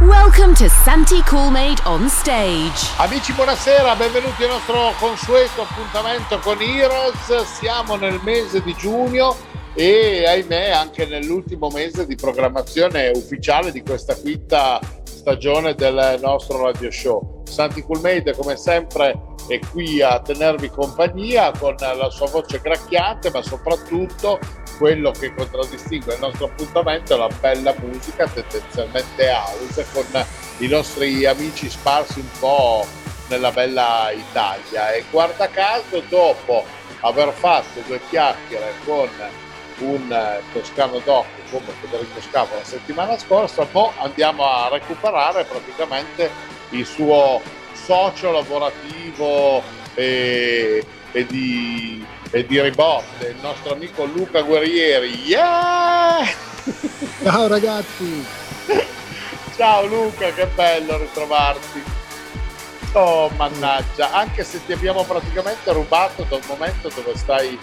Welcome to Santi Coolmade on stage. Amici, buonasera, benvenuti al nostro consueto appuntamento con Heroes. Siamo nel mese di giugno e ahimè anche nell'ultimo mese di programmazione ufficiale di questa quinta stagione del nostro radio show. Santi Coolmade come sempre è qui a tenervi compagnia con la sua voce cracchiante ma soprattutto quello che contraddistingue il nostro appuntamento è la bella musica, tendenzialmente house, con i nostri amici sparsi un po' nella bella Italia. E guarda caso, dopo aver fatto due chiacchiere con un toscano doc come Federico Scavo la settimana scorsa, poi andiamo a recuperare praticamente il suo socio lavorativo e, e di e di ribotte il nostro amico Luca Guerrieri. Yeah! Ciao ragazzi! Ciao Luca, che bello ritrovarti. Oh mannaggia, anche se ti abbiamo praticamente rubato dal momento dove stai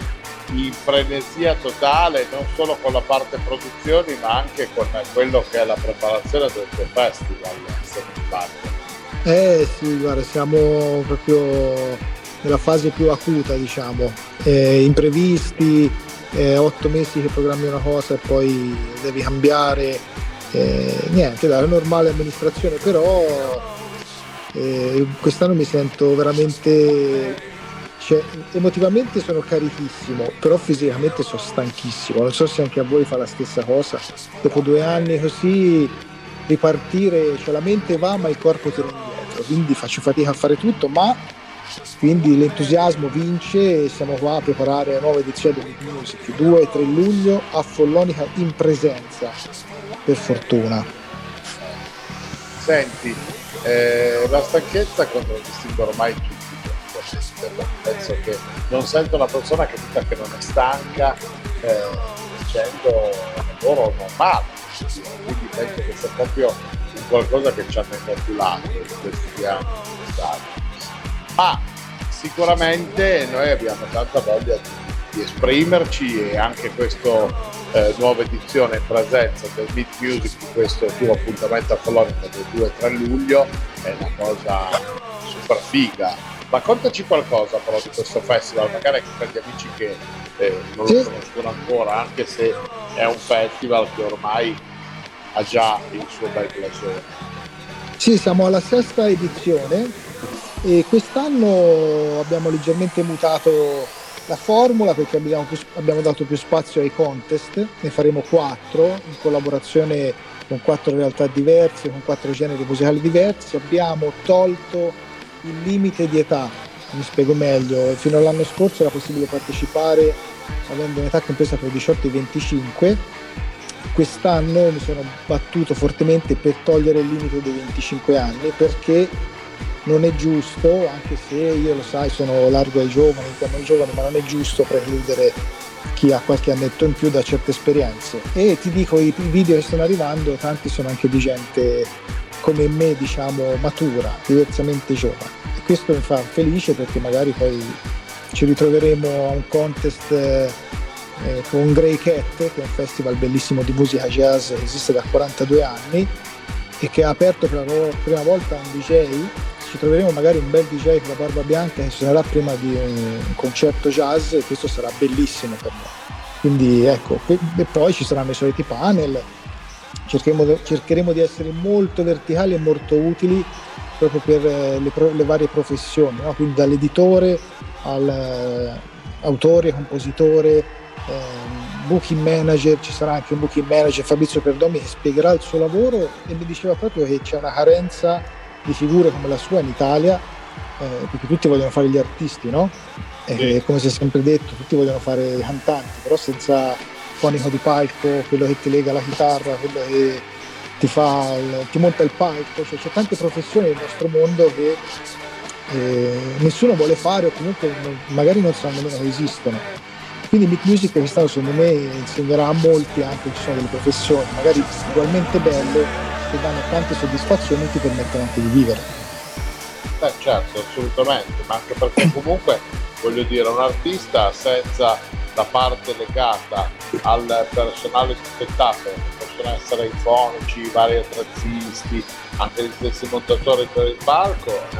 in frenesia totale, non solo con la parte produzioni, ma anche con quello che è la preparazione del tuo festival, se non sbaglio. Eh sì, guarda, siamo proprio nella fase più acuta, diciamo, eh, imprevisti, eh, otto mesi che programmi una cosa e poi devi cambiare, eh, niente, è normale amministrazione, però eh, quest'anno mi sento veramente cioè, emotivamente sono carichissimo, però fisicamente sono stanchissimo. Non so se anche a voi fa la stessa cosa. Dopo due anni così ripartire, cioè la mente va ma il corpo tira indietro, quindi faccio fatica a fare tutto, ma quindi l'entusiasmo vince e siamo qua a preparare la nuova edizione di Big Music. 2 e 3 luglio a Follonica in presenza per fortuna. Senti eh, la stanchezza contraddistingue ormai tutti penso che non sento una persona che dica che non è stanca eh, dicendo lavoro normale quindi penso che sia proprio qualcosa che ci hanno inoculato in questi anni ma sicuramente noi abbiamo tanta voglia di, esprimerci e anche questa eh, nuova edizione in presenza del Meet Music di questo tuo appuntamento a Colonia del 2-3 luglio è una cosa super figa. Raccontaci qualcosa però di questo festival, magari anche per gli amici che eh, non lo conoscono ancora, anche se è un festival che ormai ha già il suo bel blasone. Sì, siamo alla sesta edizione e quest'anno abbiamo leggermente mutato la formula perché abbiamo, più, abbiamo, dato più spazio ai contest, ne faremo quattro in collaborazione con quattro realtà diverse, con quattro generi musicali diversi. Abbiamo tolto il limite di età, mi spiego meglio, fino all'anno scorso era possibile partecipare avendo un'età compresa tra i 18 e i 25. Quest'anno mi sono battuto fortemente per togliere il limite dei 25 anni perché non è giusto, anche se io lo sai sono largo ai giovani, ai giovani, ma non è giusto precludere chi ha qualche annetto in più da certe esperienze. E ti dico, i video che stanno arrivando, tanti sono anche di gente come me, diciamo, matura, diversamente giovane. E questo mi fa felice perché magari poi ci ritroveremo a un contest eh, con Grey Cat, che è un festival bellissimo di musica jazz che esiste da 42 anni e che ha aperto per la prima volta un DJ ci troveremo magari un bel DJ con la barba bianca che suonerà prima di un concerto jazz e questo sarà bellissimo per noi. Quindi ecco, e poi ci saranno i soliti panel, cercheremo, cercheremo di essere molto verticali e molto utili proprio per eh, le, le varie professioni, no? quindi dall'editore all'autore, compositore, eh, booking manager, ci sarà anche un booking manager Fabrizio Perdomi che spiegherà il suo lavoro e mi diceva proprio che c'è una carenza di figure come la sua in Italia, eh, perché tutti vogliono fare gli artisti, no? E, come si è sempre detto, tutti vogliono fare i cantanti, però senza fonico di palco, quello che ti lega la chitarra, quello che ti, fa il, ti monta il palco, cioè c'è tante professioni nel nostro mondo che eh, nessuno vuole fare o comunque non, magari non sanno nemmeno che esistono. Quindi Big Music quest'anno secondo me insegnerà a molti anche che ci sono delle professioni, magari ugualmente belle, che danno tante soddisfazioni e ti permettono anche di vivere. Beh certo, assolutamente, ma anche perché comunque voglio dire un artista senza la parte legata al personale di spettacolo, che possono essere i fonici, i vari attrezzisti, anche gli stessi montatori per il palco, eh,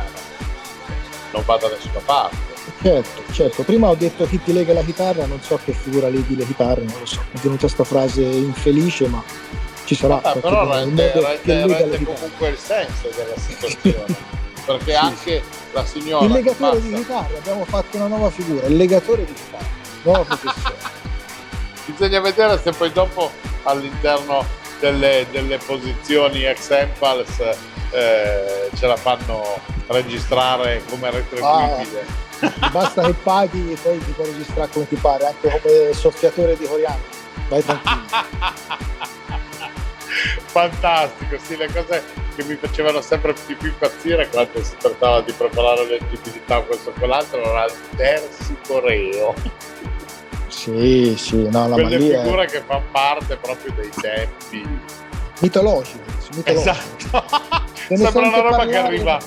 non va da nessuna parte. Certo, certo. Prima ho detto chi ti lega la chitarra, non so che figura leghi le chitarre, non lo so. È venuta questa frase infelice, ma ci sarà. Ah, però rende, rende, rende comunque il senso della situazione. perché sì, anche la signora. Il legatore passa... di chitarra, abbiamo fatto una nuova figura, il legatore di chitarra, nuova professione. Bisogna vedere se poi dopo all'interno delle, delle posizioni ex Empals eh, ce la fanno registrare come retribuibile. Ah, basta che paghi e poi ti puoi registrare come ti pare, anche come soffiatore di coriandolo. Vai tranquillo. Fantastico, sì, le cose che mi facevano sempre di più impazzire quando si trattava di preparare l'eleggibilità o questo o quell'altro era il tersicoreo. Sì, sì, no, la Quelle figure è... che fanno parte proprio dei tempi mitologiche. mitologiche. Esatto. Sembra una roba parlare... che arriva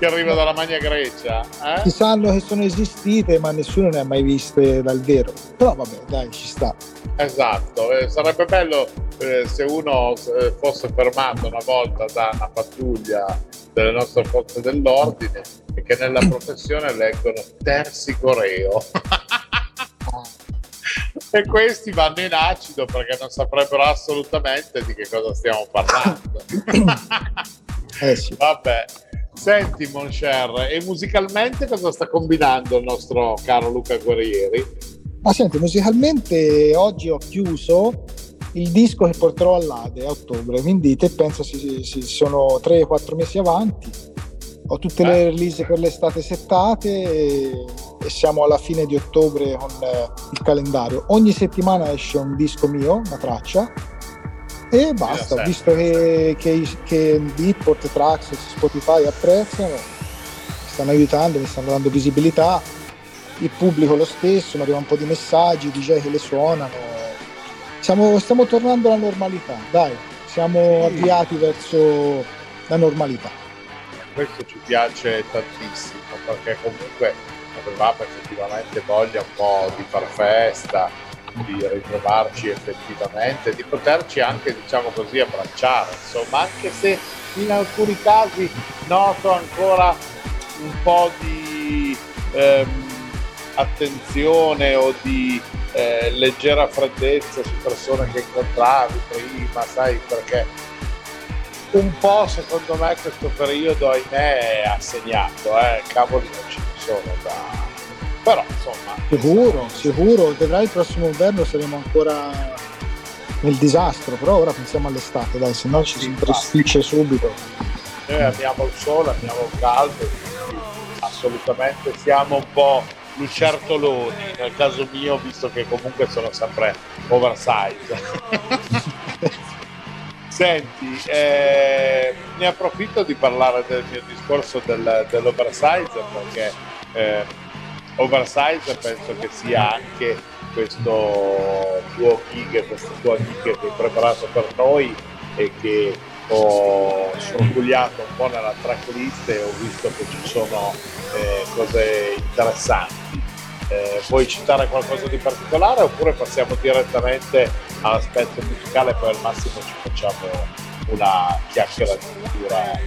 che arriva dalla Magna Grecia. Eh? Si sanno che sono esistite, ma nessuno ne ha mai viste dal vero. Però vabbè, dai, ci sta. Esatto, eh, sarebbe bello eh, se uno eh, fosse fermato una volta da una pattuglia delle nostre forze dell'ordine e che nella professione leggono terzi coreo. e questi vanno in acido perché non saprebbero assolutamente di che cosa stiamo parlando. eh sì. Vabbè. Senti, Moncher, e musicalmente cosa sta combinando il nostro caro Luca Guerrieri? Ma senti, musicalmente oggi ho chiuso il disco che porterò all'Ade a ottobre, quindi te pensa si, si sono 3-4 mesi avanti. Ho tutte eh. le release per l'estate settate e, e, siamo alla fine di ottobre con eh, il calendario. Ogni settimana esce un disco mio, una traccia, e basta, visto che, che, che Beatport, Trax, Spotify apprezzano, mi stanno aiutando, mi stanno dando visibilità, il pubblico lo stesso, mi arriva un po' di messaggi, DJ che le suonano. Siamo, stiamo tornando alla normalità, dai, siamo avviati verso la normalità. Questo ci piace tantissimo perché comunque avevamo effettivamente voglia un po' di far festa, di ritrovarci effettivamente, di poterci anche, diciamo così, abbracciare, insomma, anche se in alcuni casi noto ancora un po' di ehm, attenzione o di eh, leggera freddezza su persone che incontravi prima, sai, perché un po' secondo me questo periodo, ahimè, ha segnato, eh, cavoli non ci sono da però insomma sicuro sicuro. Vedrai il prossimo inverno saremo ancora nel disastro però ora pensiamo all'estate dai se no ci si presticce subito. Noi amiamo il sole amiamo il caldo assolutamente siamo un po' lucertoloni nel caso mio visto che comunque sono sempre oversize. Senti, eh, ne approfitto di parlare del mio discorso del, dell'oversize perché eh, oversize penso che sia anche questo tuo gig, questa tua gig che hai preparato per noi e che ho sorvegliato un po' nella tracklist e ho visto che ci sono eh, cose interessanti. Eh, vuoi citare qualcosa di particolare oppure passiamo direttamente all'aspetto musicale e poi al massimo ci facciamo una chiacchiera di cultura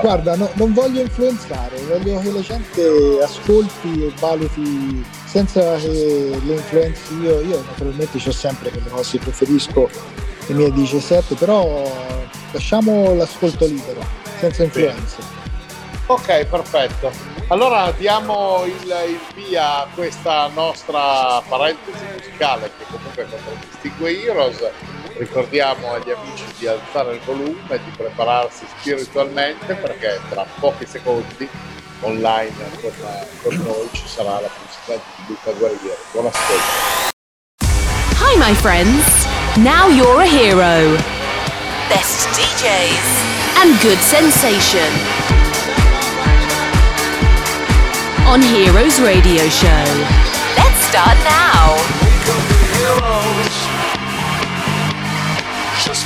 Guarda, no, non voglio influenzare, voglio che la gente ascolti e valuti senza che le influenzi io. Io naturalmente ho sempre quelle cose che preferisco le mie 17, però lasciamo l'ascolto libero, senza influenze. Ok, perfetto. Allora diamo il, il, via a questa nostra parentesi musicale che comunque contraddistingue Heroes ricordiamo agli amici di alzare il volume, di prepararsi spiritualmente perché tra pochi secondi online con, con noi ci sarà la pubblicità di Luca Guerriero. Buon ascolto. Hi my friends, now you're a hero. Best DJs and good sensation. on Heroes Radio Show. Let's start now.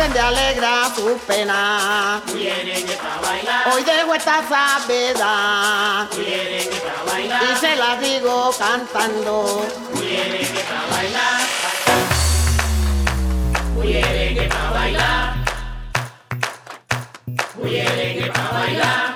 alguien te alegra su pena. Hoy dejo esta sabedad y se la digo cantando. Bullerengue pa' bailar. Bullerengue pa' bailar. Bullerengue pa' bailar.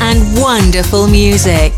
And wonderful music.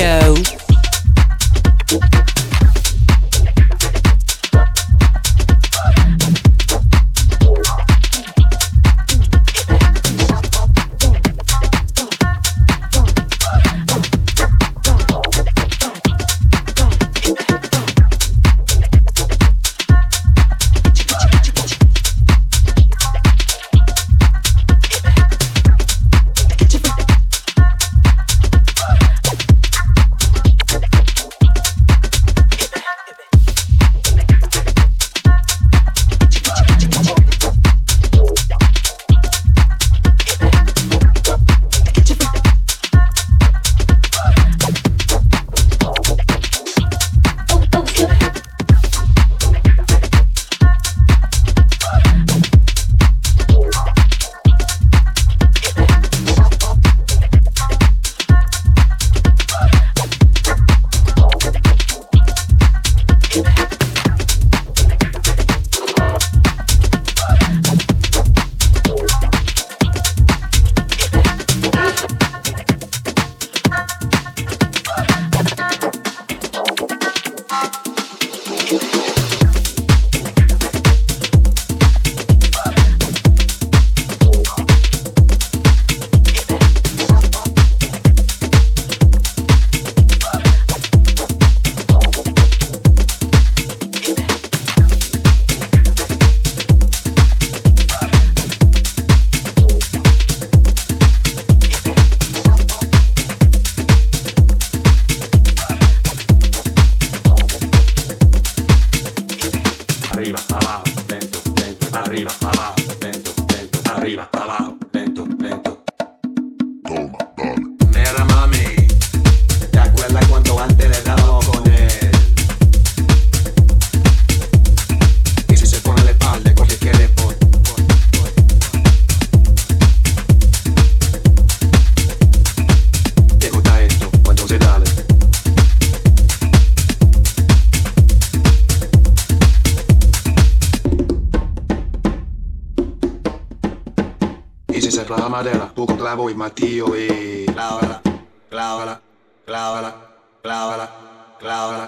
Show. Clávala, clávala, clávala, clávala,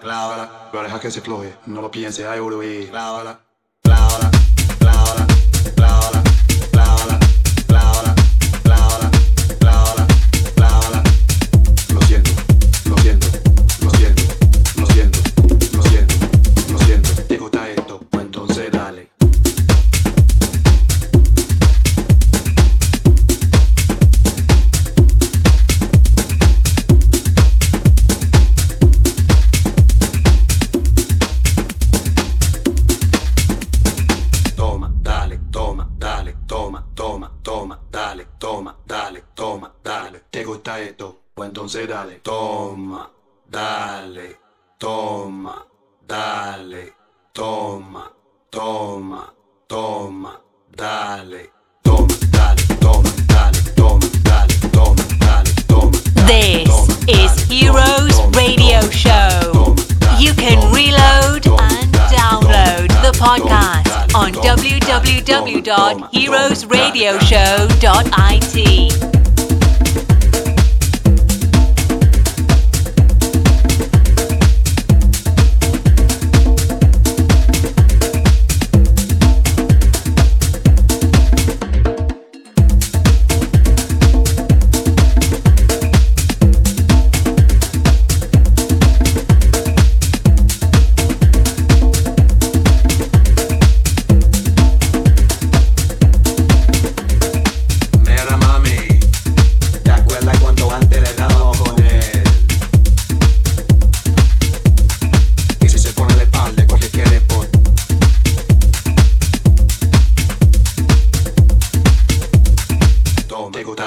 clávala. Pero deja que se floje, no lo piense, ay, oro y clávala, clávala, entonces dale, toma, dale, toma, dale, toma, toma, toma, dale, toma, dale, toma, dale, toma, dale, toma, dale, toma. This is Heroes Radio Show. You can reload and download the podcast on www.heroesradioshow.it.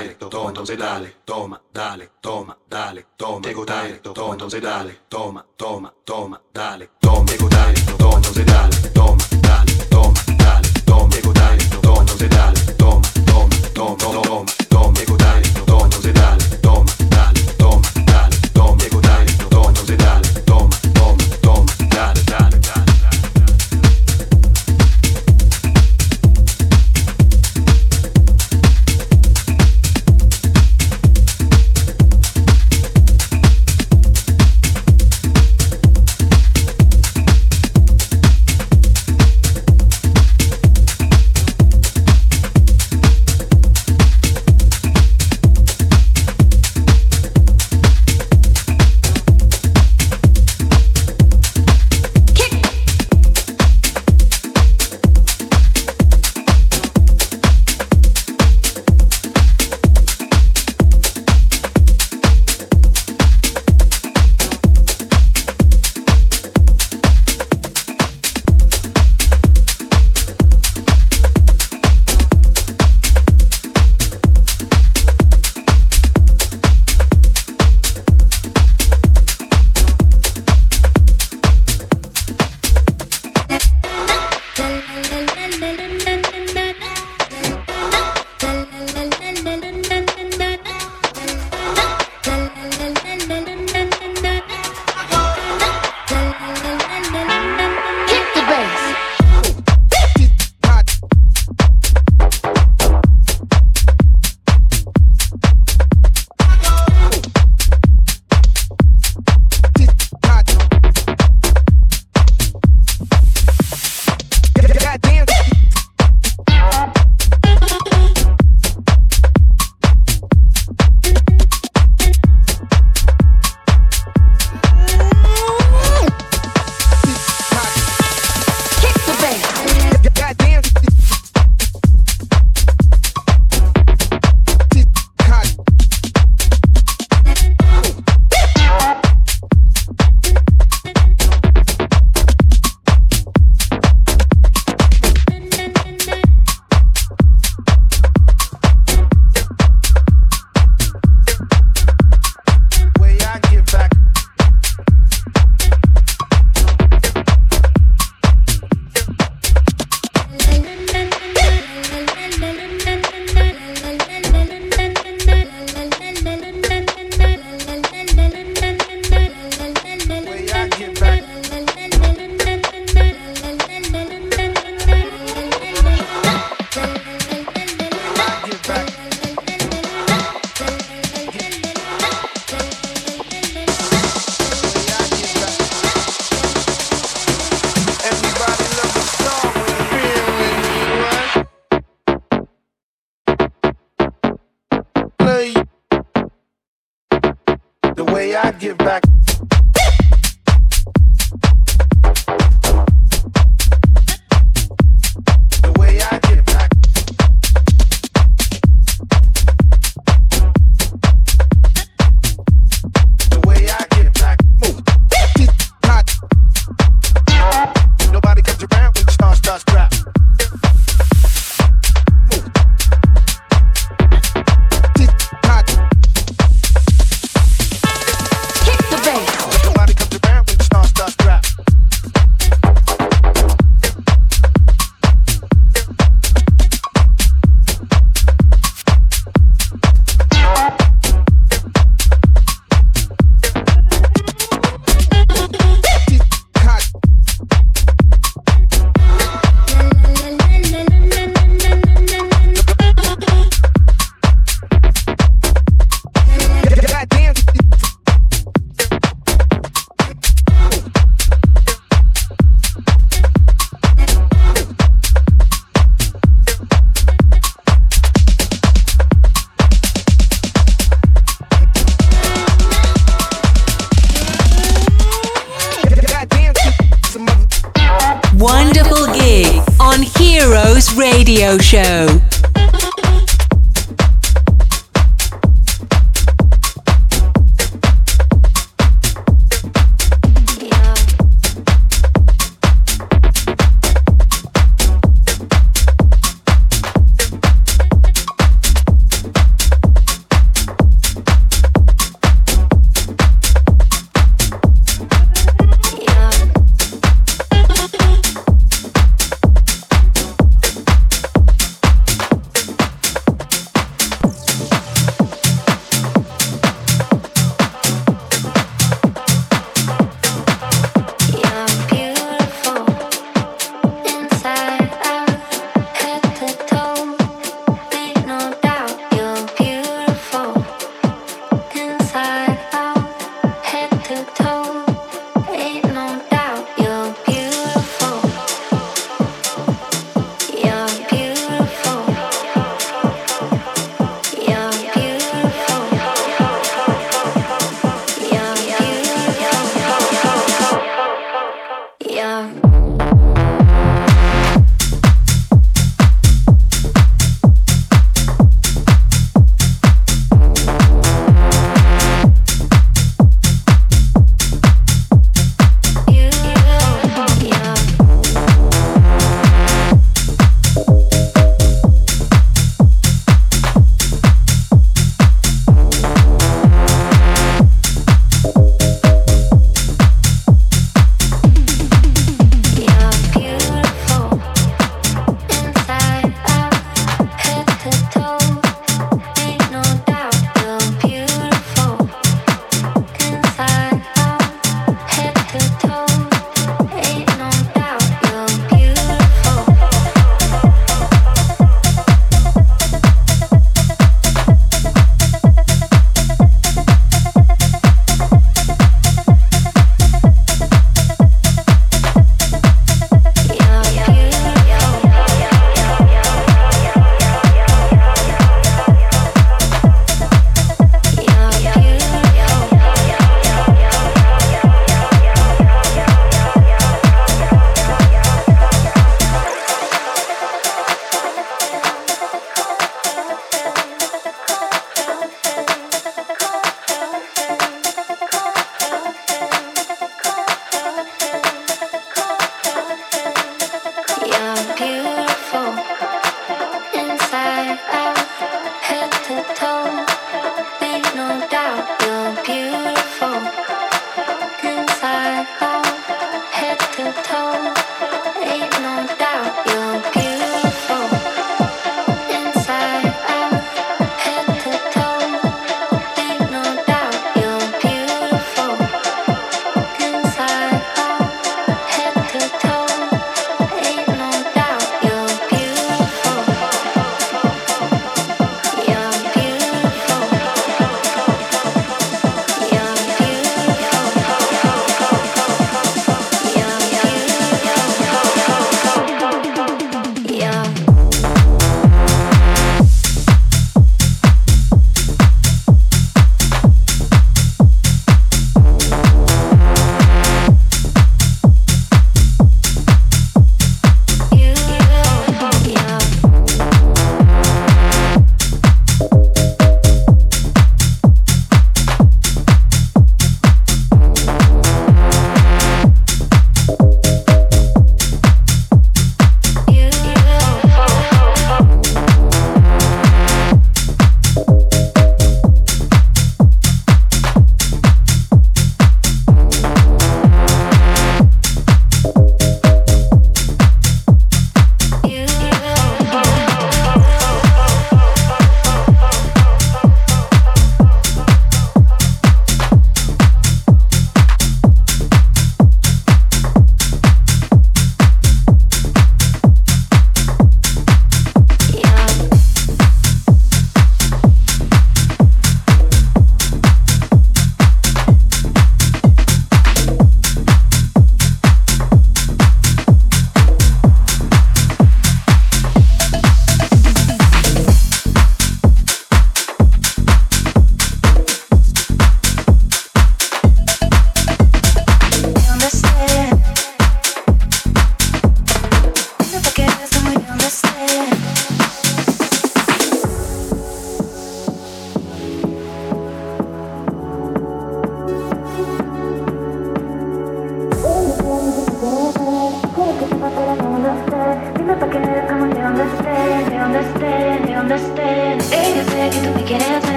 dale, toma, entonces dale, toma, dale, toma, dale, toma, tego dale, toma, entonces dale, toma, toma, toma, dale, toma, tego dale, toma, entonces dale, toma, dale, toma, dale, toma, tego dale, toma, entonces dale, toma, toma, toma, toma.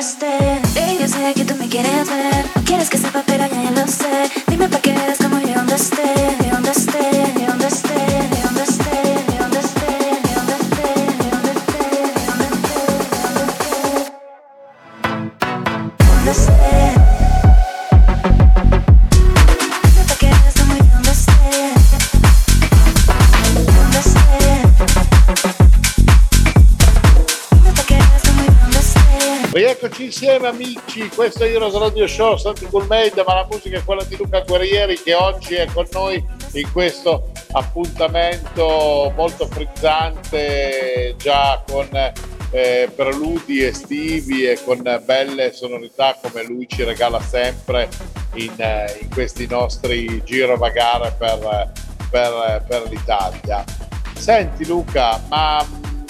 stay amici, questo è Heroes Radio Show, Santi Coolmade, ma la musica è quella di Luca Guerrieri che oggi è con noi in questo appuntamento molto frizzante, già con eh, preludi estivi e con belle sonorità come lui ci regala sempre in, eh, in questi nostri girovagare per, per, per l'Italia. Senti Luca, ma mh,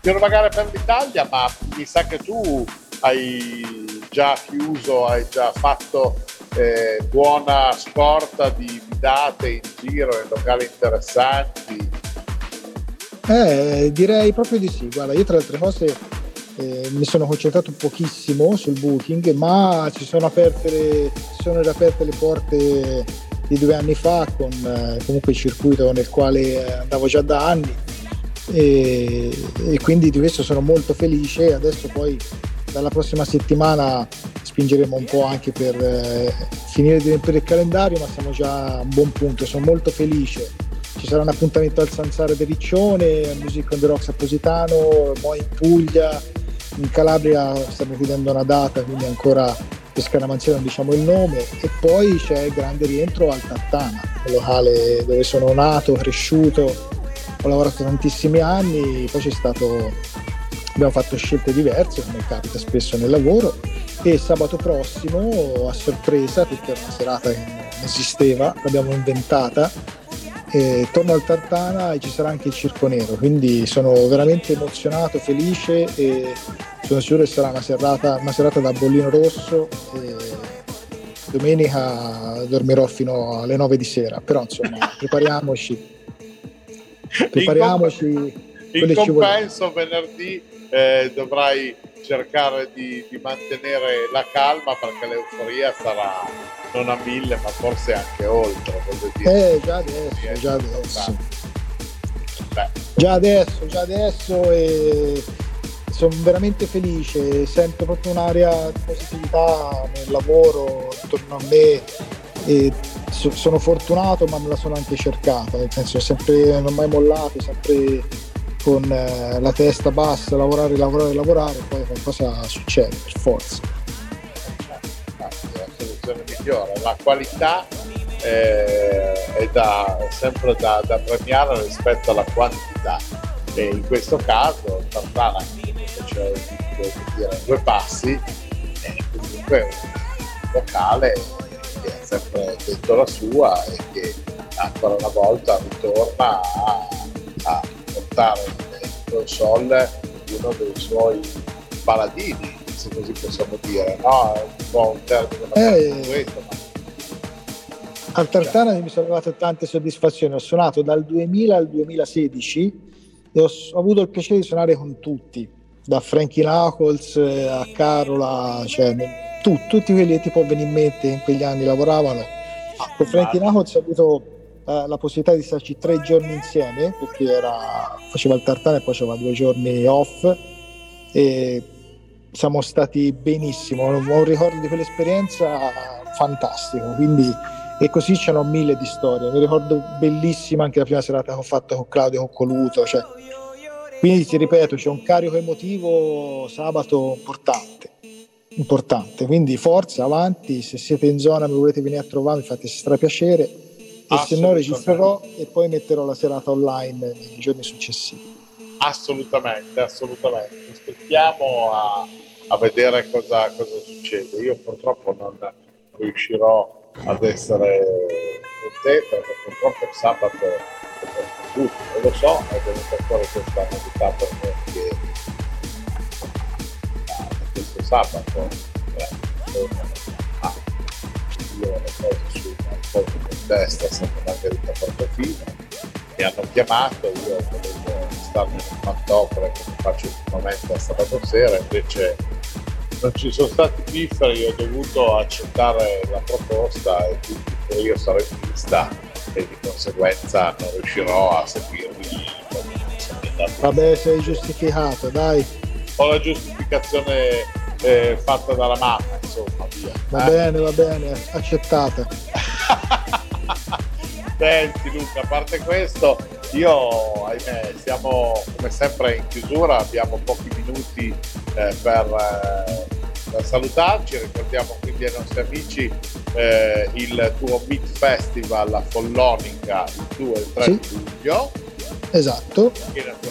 girovagare per l'Italia, ma mi sa che tu hai già chiuso, hai già fatto eh, buona scorta di, date in giro, in locali interessanti. Eh, direi proprio di sì. Guarda, io tra le altre cose eh, mi sono concentrato pochissimo sul booking, ma ci sono aperte le, sono riaperte le porte di due anni fa con eh, comunque il circuito nel quale eh, andavo già da anni e, e quindi di questo sono molto felice. Adesso poi dalla prossima settimana spingeremo un po' anche per eh, finire di riempire il calendario, ma siamo già a un buon punto. Sono molto felice. Ci sarà un appuntamento al Sansare di Riccione, Music on the Rocks a Positano, poi in Puglia, in Calabria stiamo chiudendo una data, quindi ancora per scaramanzia non diciamo il nome, e poi c'è il grande rientro al Tartana, il locale dove sono nato, cresciuto, ho lavorato tantissimi anni, poi c'è stato, abbiamo fatto scelte diverse come capita spesso nel lavoro e sabato prossimo a sorpresa perché era una serata che non esisteva, l'abbiamo inventata e torno al Tartana e ci sarà anche il Circo Nero, quindi sono veramente emozionato, felice e sono sicuro che sarà una serata, una serata da bollino rosso domenica dormirò fino alle 9 di sera, però insomma prepariamoci, prepariamoci, In compenso venerdì eh, dovrai cercare di, di mantenere la calma perché l'euforia sarà non a mille ma forse anche oltre. dire. Eh, già adesso, già adesso. Beh, Già adesso, già adesso e sono veramente felice, sento proprio un'area di positività nel lavoro intorno a me e so, sono fortunato ma me la sono anche cercata, nel senso sempre, non ho mai mollato, sempre con eh, la testa bassa, lavorare, lavorare, lavorare, poi qualcosa succede per forza. La soluzione migliore, la qualità eh, è da, sempre da, da, premiare rispetto alla quantità e in questo caso Tartana cioè, dire, due passi è comunque un vocale che ha sempre detto la sua e che ancora una volta ritorna a, a portare in console uno dei suoi paladini, se così possiamo dire, no? È un po' un termine eh, questo, ma... Al Tartana mi sono arrivate tante soddisfazioni, ho suonato dal 2000 al 2016 e ho, ho avuto il piacere di suonare con tutti, da Frankie Knuckles a Carola, cioè, tu, tutti quelli che ti può venire in mente in quegli anni lavoravano. Con Frankie Knuckles ho avuto eh, la possibilità di starci tre giorni insieme perché era, faceva il tartare e poi faceva due giorni off e siamo stati benissimo, ho un ricordo di quell'esperienza fantastico, quindi e così c'erano mille di storie. Mi ricordo bellissima anche la prima serata che ho fatto con Claudio Coccoluto, cioè, quindi ti ripeto, c'è un carico emotivo sabato importante importante. Quindi forza, avanti, se siete in zona mi volete venire a trovare, mi fate strapiacere e se no registrerò e poi metterò la serata online nei giorni successivi. Assolutamente, assolutamente. Aspettiamo a, a vedere cosa, cosa, succede. Io purtroppo non riuscirò ad essere con te perché purtroppo il sabato tutto, lo so, è venuta fuori questa novità per me che questo sabato eh, io le cose sul posto in testa sempre Margherita Portofino mi hanno chiamato io volevo starmi in pantofole come faccio ultimamente a sabato sera invece non ci sono stati pifferi ho dovuto accettare la proposta e quindi io sarò in pista e di conseguenza non riuscirò a seguirvi vabbè sei giustificato dai ho la giustificazione eh, fatta dalla via. Va eh? bene, va bene, accettata. Senti Luca, a parte questo, io, ahimè, siamo come sempre in chiusura, abbiamo pochi minuti eh, per, eh, per, salutarci, ricordiamo quindi ai nostri amici eh, il tuo Meet Festival a Follonica il 2 e il 3 sì. luglio. Esatto,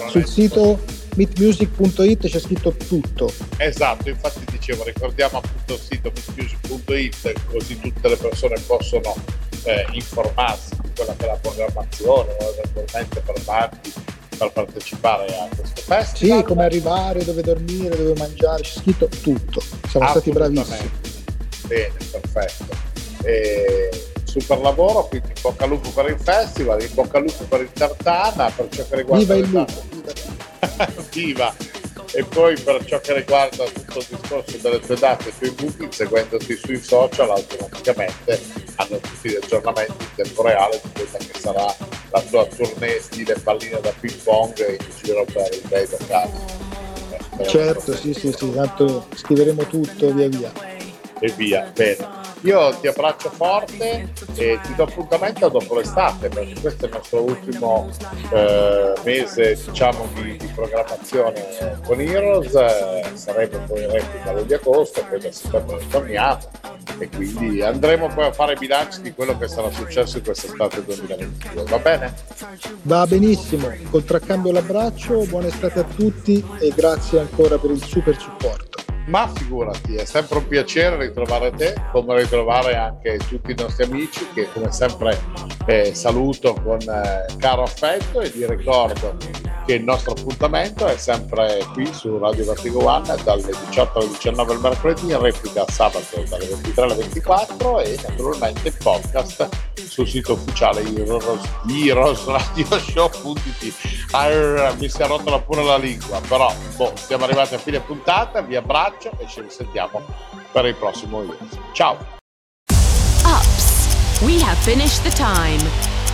sul sito meetmusic.it c'è scritto tutto. Esatto, infatti dicevo, ricordiamo appunto il sito meetmusic.it così tutte le persone possono eh, informarsi di quella che è la programmazione o eventualmente fermarti per partecipare a questo festival. Sì, come arrivare, dove dormire, dove mangiare, c'è scritto tutto. Siamo stati bravissimi. Bene, perfetto. E super lavoro, quindi in bocca al lupo per il festival, in bocca al lupo per il Tartana, per ciò che riguarda... Viva il lupo! viva. E poi per ciò che riguarda tutto il discorso delle tue date sui booking seguendoti sui social automaticamente hanno tutti gli aggiornamenti in tempo reale di quella che sarà la tua tournée stile pallina da ping pong in giro per il locali. Eh, certo sì sì sì tanto scriveremo tutto via via e via bene io ti abbraccio forte e ti do appuntamento dopo l'estate, perché questo è il nostro ultimo eh, mese diciamo, di, di, programmazione con Heroes. Eh, saremo poi in replica di agosto, poi da settembre torniamo e quindi andremo poi a fare bilanci di quello che sarà successo in quest'estate 2022. Va bene? Va benissimo, contraccambio l'abbraccio, buona estate a tutti e grazie ancora per il super supporto ma figurati, è sempre un piacere ritrovare te, come ritrovare anche tutti i nostri amici che come sempre eh, saluto con eh, caro affetto e vi ricordo che il nostro appuntamento è sempre qui su Radio Vertigo One dalle 18 alle 19 il mercoledì, in replica sabato dalle 23 alle 24 e naturalmente il podcast sul sito ufficiale heroesradioshow.it mi si è rotta pure la lingua però boh, siamo arrivati a fine puntata vi abbraccio e ci risentiamo per il prossimo video ciao! Ups, we have finished the time